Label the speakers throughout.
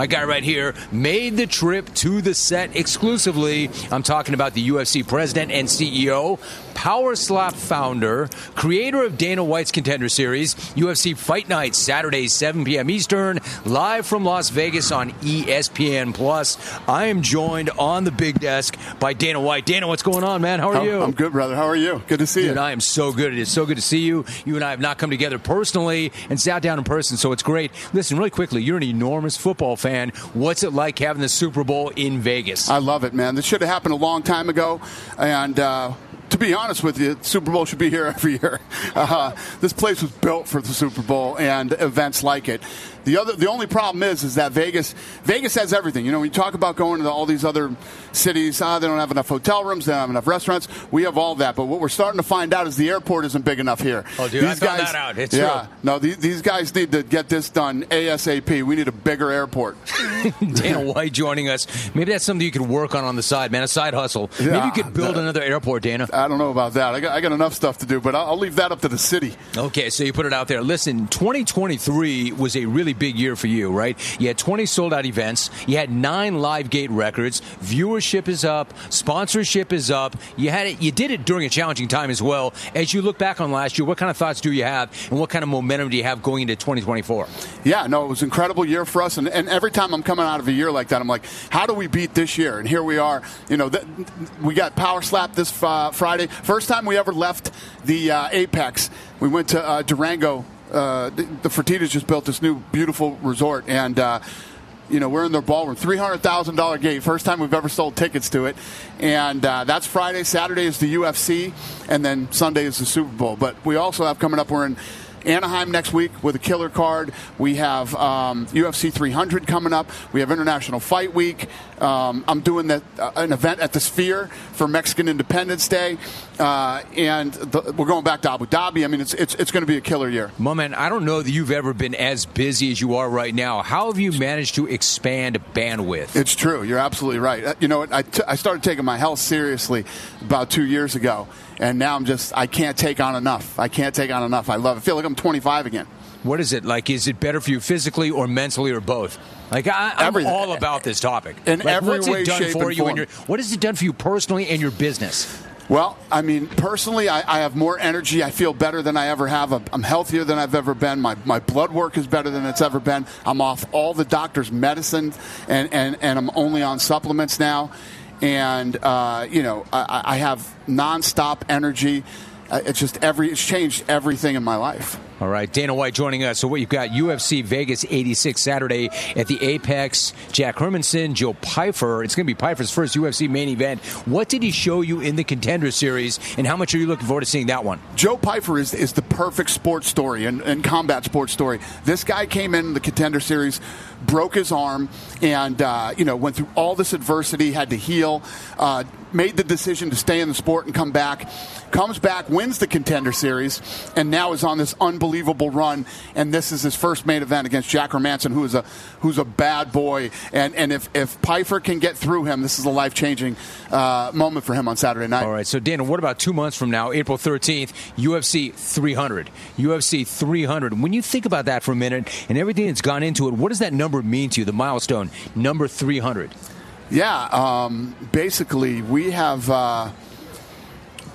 Speaker 1: My guy right here made the trip to the set exclusively. I'm talking about the UFC president and CEO, Power Slap founder, creator of Dana White's Contender Series, UFC Fight Night, Saturday, 7 p.m. Eastern, live from Las Vegas on ESPN Plus. I am joined on the big desk by Dana White. Dana, what's going on, man? How are you?
Speaker 2: I'm good, brother. How are you? Good to see
Speaker 1: Dude,
Speaker 2: you.
Speaker 1: I am so good. It is so good to see you. You and I have not come together personally and sat down in person, so it's great. Listen, really quickly, you're an enormous football fan. What's it like having the Super Bowl in Vegas?
Speaker 2: I love it, man. This should have happened a long time ago, and. Uh, to be honest with you, Super Bowl should be here every year. Uh, this place was built for the Super Bowl and events like it. The other, the only problem is, is that Vegas, Vegas has everything. You know, when you talk about going to all these other cities, ah, they don't have enough hotel rooms, they don't have enough restaurants. We have all that, but what we're starting to find out is the airport isn't big enough here.
Speaker 1: Oh, dude, I found that out. It's
Speaker 2: yeah,
Speaker 1: true.
Speaker 2: no, these, these guys need to get this done ASAP. We need a bigger airport.
Speaker 1: Dana White joining us. Maybe that's something you could work on on the side, man. A side hustle. Maybe
Speaker 2: Yeah,
Speaker 1: you could build
Speaker 2: that-
Speaker 1: another airport, Dana.
Speaker 2: I don't know about that. I got, I got enough stuff to do, but I'll, I'll leave that up to the city.
Speaker 1: Okay, so you put it out there. Listen, 2023 was a really big year for you, right? You had 20 sold out events. You had nine live gate records. Viewership is up. Sponsorship is up. You had it. You did it during a challenging time as well. As you look back on last year, what kind of thoughts do you have, and what kind of momentum do you have going into 2024?
Speaker 2: Yeah, no, it was an incredible year for us. And, and every time I'm coming out of a year like that, I'm like, how do we beat this year? And here we are. You know, th- we got Power Slap this uh, Friday. First time we ever left the uh, Apex. We went to uh, Durango. Uh, the, the Fertitas just built this new beautiful resort. And, uh, you know, we're in their ballroom. $300,000 gate. First time we've ever sold tickets to it. And uh, that's Friday. Saturday is the UFC. And then Sunday is the Super Bowl. But we also have coming up, we're in Anaheim next week with a killer card. We have um, UFC 300 coming up. We have International Fight Week. Um, I'm doing that, uh, an event at the Sphere for Mexican Independence Day. Uh, and the, we're going back to Abu Dhabi. I mean, it's, it's, it's going to be a killer year.
Speaker 1: Well, man, I don't know that you've ever been as busy as you are right now. How have you managed to expand bandwidth?
Speaker 2: It's true. You're absolutely right. Uh, You know, what? I, t- I started taking my health seriously about two years ago, and now I'm just I can't take on enough. I can't take on enough. I love it. I feel like I'm 25 again.
Speaker 1: What is it like? Is it better for you physically or mentally or both? Like I, I'm
Speaker 2: Everything.
Speaker 1: all about this topic.
Speaker 2: In
Speaker 1: like,
Speaker 2: every
Speaker 1: what's
Speaker 2: way,
Speaker 1: it done for you? And your, what has it done for you personally and your business?
Speaker 2: Well, I mean, personally, I, I have more energy. I feel better than I ever have. I'm, I'm healthier than I've ever been. My, my blood work is better than it's ever been. I'm off all the doctor's medicine, and, and, and I'm only on supplements now. And, uh, you know, I, I have nonstop energy. Uh, It's just every, it's changed everything in my life.
Speaker 1: All right, Dana White joining us. So what you've got UFC Vegas 86 Saturday at the Apex. Jack Hermanson, Joe Pyfer. It's going to be Pyfer's first UFC main event. What did he show you in the Contender Series, and how much are you looking forward to seeing that one?
Speaker 2: Joe Pyfer is, is the perfect sports story and, and combat sports story. This guy came in the contender series, broke his arm, and uh, you know went through all this adversity, had to heal, uh, made the decision to stay in the sport and come back. Comes back, wins the contender series, and now is on this unbelievable run. And this is his first main event against Jack Hermanson, who is a who's a bad boy. And and if if Pyfer can get through him, this is a life changing uh, moment for him on Saturday night.
Speaker 1: All right, so Dana, what about two months from now, April 13th, UFC 300? UFC 300. When you think about that for a minute and everything that's gone into it, what does that number mean to you, the milestone, number 300?
Speaker 2: Yeah, um, basically, we have uh,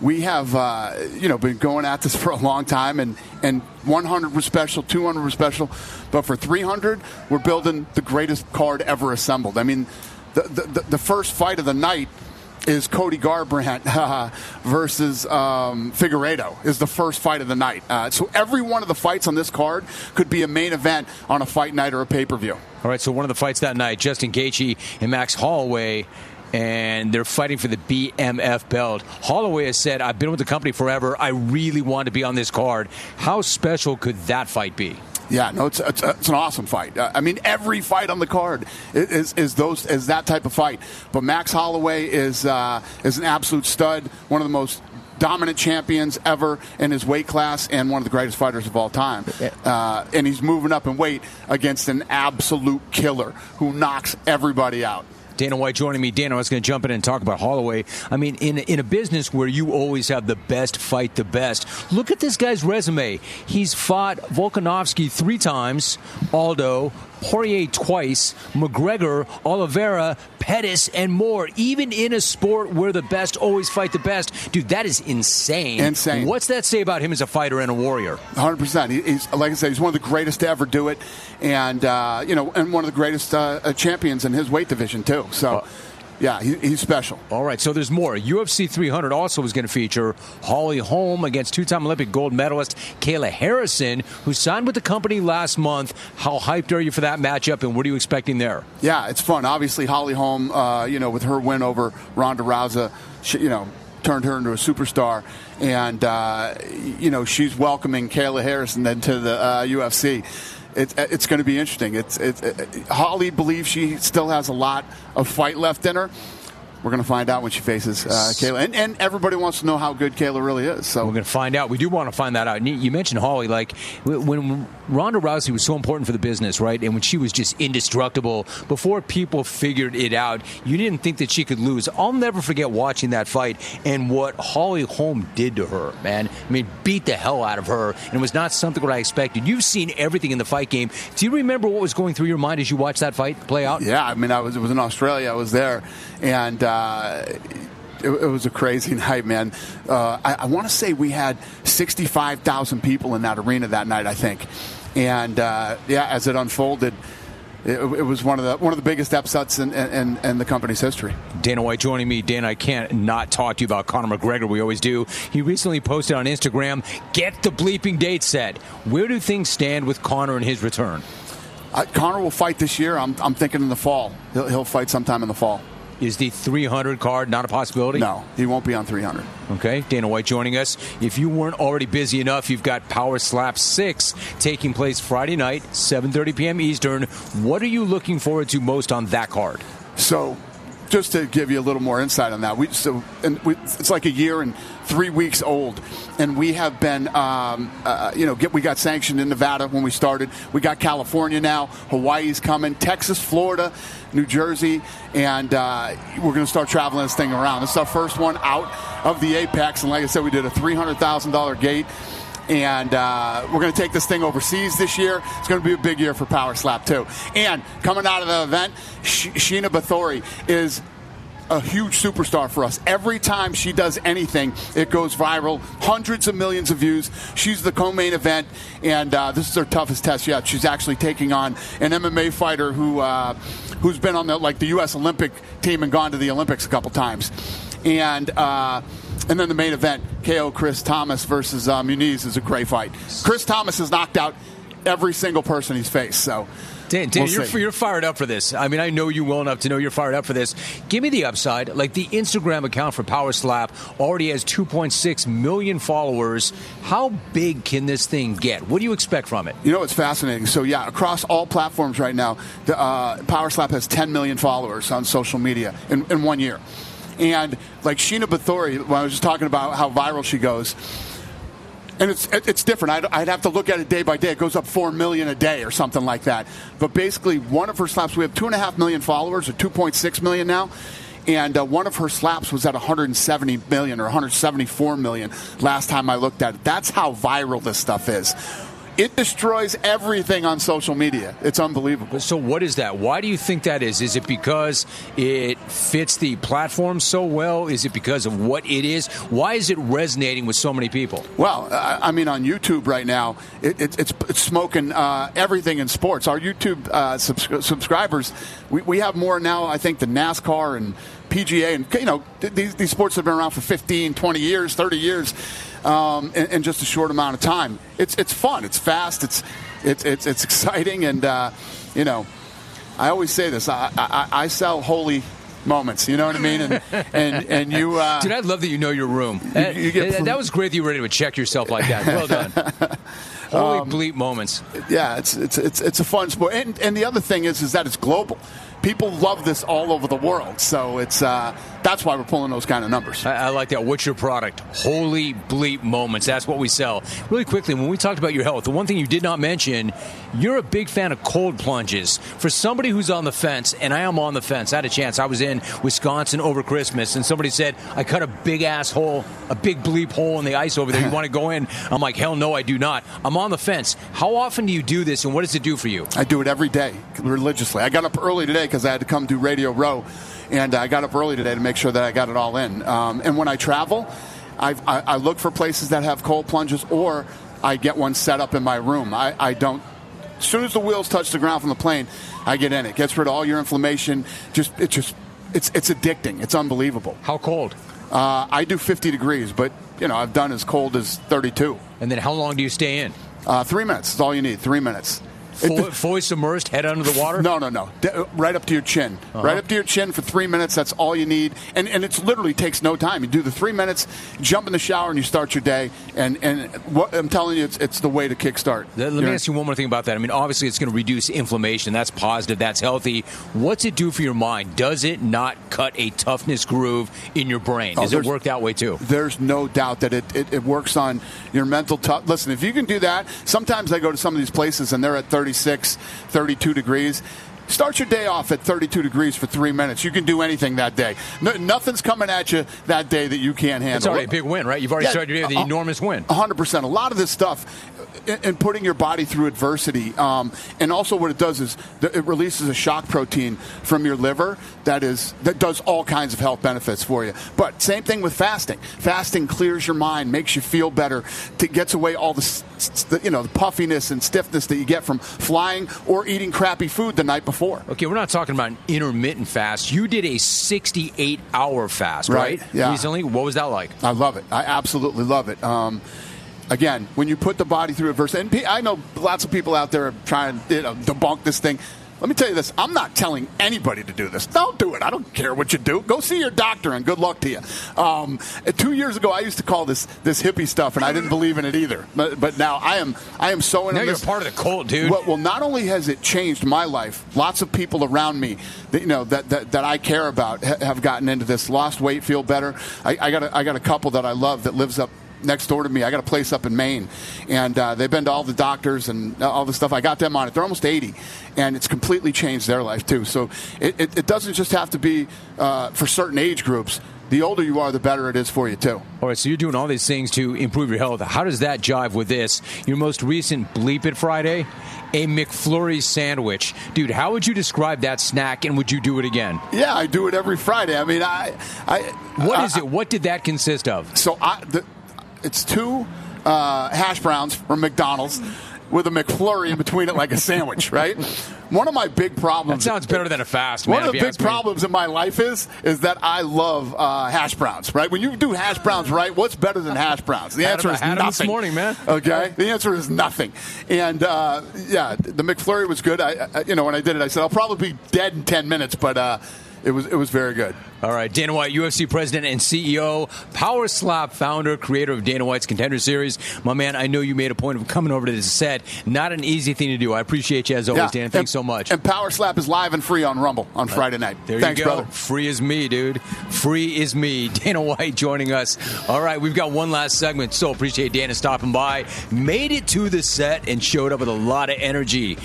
Speaker 2: we have uh, you know been going at this for a long time, and and 100 was special, 200 was special, but for 300, we're building the greatest card ever assembled. I mean, the the, the first fight of the night. Is Cody Garbrandt versus um, Figueiredo is the first fight of the night. Uh, so every one of the fights on this card could be a main event on a fight night or a pay per view.
Speaker 1: All right, so one of the fights that night, Justin Gaethje and Max Holloway, and they're fighting for the BMF belt. Holloway has said, "I've been with the company forever. I really want to be on this card." How special could that fight be?
Speaker 2: Yeah, no, it's, it's, it's an awesome fight. Uh, I mean, every fight on the card is, is those is that type of fight. But Max Holloway is uh, is an absolute stud, one of the most dominant champions ever in his weight class, and one of the greatest fighters of all time. Uh, and he's moving up in weight against an absolute killer who knocks everybody out.
Speaker 1: Dana White joining me. Dana, I was going to jump in and talk about Holloway. I mean, in in a business where you always have the best fight the best, look at this guy's resume. He's fought Volkanovski three times, Aldo, Poirier twice, McGregor, Oliveira, Pettis, and more. Even in a sport where the best always fight the best, dude, that is insane.
Speaker 2: Insane.
Speaker 1: What's that say about him as a fighter and a warrior?
Speaker 2: 100. percent He's like I said, he's one of the greatest to ever do it, and uh, you know, and one of the greatest uh, champions in his weight division too. So. Uh, yeah, he, he's special.
Speaker 1: All right, so there's more. UFC 300 also is going to feature Holly Holm against two-time Olympic gold medalist Kayla Harrison, who signed with the company last month. How hyped are you for that matchup, and what are you expecting there?
Speaker 2: Yeah, it's fun. Obviously, Holly Holm, uh, you know, with her win over Ronda Rousey, she, you know, turned her into a superstar, and uh, you know, she's welcoming Kayla Harrison then to the uh, UFC it, it's going to be interesting. It's, it, it, uh, Holly believes she still has a lot of fight left in her. We're going to find out when she faces uh, Kayla. And, and, everybody wants to know how good Kayla really is. So
Speaker 1: We're going to find out. We do want to find that out. You mentioned Holly. Like, when Ronda Rousey was so important for the business, right? And when she was just indestructible, before people figured it out, you didn't think that she could lose. I'll never forget watching that fight and what Holly Holm did to her, man. I mean, beat the hell out of her. And it was not something what I expected. You've seen everything in the fight game. Do you remember what was going through your mind as you watched that fight play out?
Speaker 2: Yeah, I mean, I was, it was in Australia. I was there. And, uh, it, it, was a crazy night, man. Uh, I, I want to say we had 65,000 people in that arena that night, I think. And uh, yeah, as it unfolded, it, it, was one of the one of the biggest upsets in, in, in, the company's history.
Speaker 1: Dana White joining me. Dan, I can't not talk to you about Conor McGregor. We always do. He recently posted on Instagram, "Get the bleeping date set." Where do things stand with Conor and his return?
Speaker 2: Uh, Conor will fight this year. I'm, I'm thinking in the fall. He'll, he'll fight sometime in the fall.
Speaker 1: Is the 300 card not a possibility?
Speaker 2: No, he won't be on 300.
Speaker 1: Okay, Dana White joining us. If you weren't already busy enough, you've got Power Slap 6 taking place Friday night, 7:30 p.m. Eastern. What are you looking forward to most on that card?
Speaker 2: So, just to give you a little more insight on that, we so and we, it's like a year and three weeks old, and we have been, um, uh, you know, get, we got sanctioned in Nevada when we started. We got California now, Hawaii's coming, Texas, Florida, New Jersey, and uh, we're going to start traveling this thing around. This is our first one out of the Apex, and like I said, we did a three hundred thousand dollar gate and uh, we're going to take this thing overseas this year. It's going to be a big year for Power Slap too. And coming out of the event, Sh- Sheena Bathory is a huge superstar for us. Every time she does anything, it goes viral. Hundreds of millions of views. She's the co-main event, and uh, this is her toughest test yet. She's actually taking on an MMA fighter who uh, who's been on the like the U.S. Olympic team and gone to the Olympics a couple times, and. Uh, and then the main event, KO Chris Thomas versus uh, Muniz, is a great fight. Chris Thomas has knocked out every single person he's faced. So
Speaker 1: Dan, Dan we'll you're, you're, fired up for this. I mean, I know you well enough to know you're fired up for this. Give me the upside. Like the Instagram account for Power Slap already has 2.6 million followers. How big can this thing get? What do you expect from it?
Speaker 2: You know, it's fascinating. So, yeah, across all platforms right now, the, uh, Power Slap has 10 million followers on social media in, in one year. And like Sheena Bathory, when I was just talking about how viral she goes, and it's it's different. I'd, I'd, have to look at it day by day. It goes up four million a day or something like that. But basically, one of her slaps, we have two and a half million followers, or two point six million now. And uh, one of her slaps was at 170 million or 174 million last time I looked at it. That's how viral this stuff is it destroys everything on social media. It's unbelievable.
Speaker 1: So, what is that? Why do you think that is? Is it because it fits the platform so well? Is it because of what it is? Why is it resonating with so many people?
Speaker 2: Well, I mean, on YouTube right now, it, it, it's, it's smoking uh, everything in sports. Our YouTube uh, subs- subscribers, we, we have more now, I think, than NASCAR and PGA. And, you know, these, these sports have been around for 15, 20 years, 30 years um, in, in, just a short amount of time. It's it's fun. It's fast. It's it's it's, it's exciting, and uh, you know, I always say this. I, I, I sell holy moments. You know what I mean? And and, and you, uh,
Speaker 1: dude, I love that you know your room. You, you that, that was great that you were ready to check yourself like that. Well done. Holy um, bleep moments.
Speaker 2: Yeah, it's it's it's it's a fun sport, and and the other thing is is that it's global people love this all over the world. So it's uh, that's why we're pulling those kind of numbers.
Speaker 1: I, I, like that. What's your product? Holy bleep moments. That's what we sell. Really quickly, when we talked about your health, the one thing you did not mention, you're a big fan of cold plunges. For somebody who's on the fence, and I am on the fence, I had a chance. I was in Wisconsin over Christmas, and somebody said, I cut a big ass hole, a big bleep hole in the ice over there. You want to go in? I'm like, hell no, I do not. I'm on the fence. How often do you do this, and what does it do for you?
Speaker 2: I do it every day, religiously. I got up early today because I had to come do Radio Row, and I got up early today to make sure that I got it all in. Um, and when I travel, I've, I, I look for places that have cold plunges, or I get one set up in my room. I, I don't as soon as the wheels touch the ground from the plane, I get in it. Gets rid of all your inflammation. Just it just it's it's addicting. It's unbelievable.
Speaker 1: How cold?
Speaker 2: Uh, I do 50 degrees, but you know I've done as cold as 32.
Speaker 1: And then how long do you stay in?
Speaker 2: Uh, three minutes. is all you need. Three minutes.
Speaker 1: Fully, fully, submerged, head under the water?
Speaker 2: No, no, no. De- right up to your chin. Uh-huh. Right up to your chin for three minutes. That's all you need. And and it literally takes no time. You do the three minutes, jump in the shower, and you start your day. And and what, I'm telling you, it's, it's the way to kickstart.
Speaker 1: Let, let me ask you one more thing about that. I mean, obviously, it's going to reduce inflammation. That's positive. That's healthy. What's it do for your mind? Does it not cut a toughness groove in your brain? Does oh, it work that way too?
Speaker 2: There's no doubt that it, it, it works on your mental tough. Listen, if you can do that, sometimes I go to some of these places and they're at 36 32 degrees. Start your day off at 32 degrees for three minutes. You can do anything that day. No, nothing's coming at you that day that you can't handle.
Speaker 1: It's already a big win, right? You've already yeah, started your day with an uh, enormous win.
Speaker 2: 100%. A lot of this stuff and putting your body through adversity. Um, and also, what it does is it releases a shock protein from your liver that is that does all kinds of health benefits for you. But same thing with fasting. Fasting clears your mind, makes you feel better, to, gets away all the, the you know the puffiness and stiffness that you get from flying or eating crappy food the night before.
Speaker 1: Okay, we're not talking about an intermittent fast. You did a 68 hour fast, right?
Speaker 2: right? Yeah.
Speaker 1: Recently, what was that like?
Speaker 2: I love it. I absolutely love it. Um, again, when you put the body through adversity, and I know lots of people out there are trying to you know, debunk this thing. Let me tell you this. I'm not telling anybody to do this. Don't do it. I don't care what you do. Go see your doctor and good luck to you. Um, two years ago, I used to call this this hippie stuff, and I didn't believe in it either. But, but now I am I am so
Speaker 1: in.
Speaker 2: Now
Speaker 1: you're this. part of the cult, dude.
Speaker 2: Well, well, not only has it changed my life, lots of people around me, that, you know, that, that, that I care about have gotten into this. Lost weight, feel better. I, I got a, I got a couple that I love that lives up next door to me. I got a place up in Maine, and uh, they've been to all the doctors and all the stuff. I got them on it. They're almost 80, and it's completely changed their life too. So it, it, it doesn't just have to be uh, for certain age groups. The older you are, the better it is for you too.
Speaker 1: All right, so you're doing all these things to improve your health. How does that jive with this? Your most recent Bleep It Friday, a McFlurry sandwich, dude. How would you describe that snack, and would you do it again?
Speaker 2: Yeah, I do it every Friday. I mean, I, I.
Speaker 1: What
Speaker 2: I,
Speaker 1: is it? What did that consist of?
Speaker 2: So I, the, it's two uh, hash browns from McDonald's with a McFlurry in between it like a sandwich, right? One of my big problems.
Speaker 1: That sounds better than a fast.
Speaker 2: One
Speaker 1: man,
Speaker 2: of the big problems in my life is is that I love uh, hash browns. Right? When you do hash browns right, what's better than hash browns? The answer is nothing.
Speaker 1: this morning, man.
Speaker 2: Okay, the answer is nothing. And uh, yeah, the McFlurry was good. I, I, you know, when I did it, I said I'll probably be dead in ten minutes, but. Uh, it was it was very good.
Speaker 1: All right, Dana White, UFC president and CEO, Power Slap founder, creator of Dana White's Contender Series. My man, I know you made a point of coming over to this set. Not an easy thing to do. I appreciate you as always, yeah. Dana. Thanks
Speaker 2: and,
Speaker 1: so much.
Speaker 2: And Power Slap is live and free on Rumble on Friday night.
Speaker 1: There
Speaker 2: Thanks,
Speaker 1: you go.
Speaker 2: brother.
Speaker 1: Free is me, dude. Free is me. Dana White joining us. All right, we've got one last segment. So appreciate Dana stopping by. Made it to the set and showed up with a lot of energy.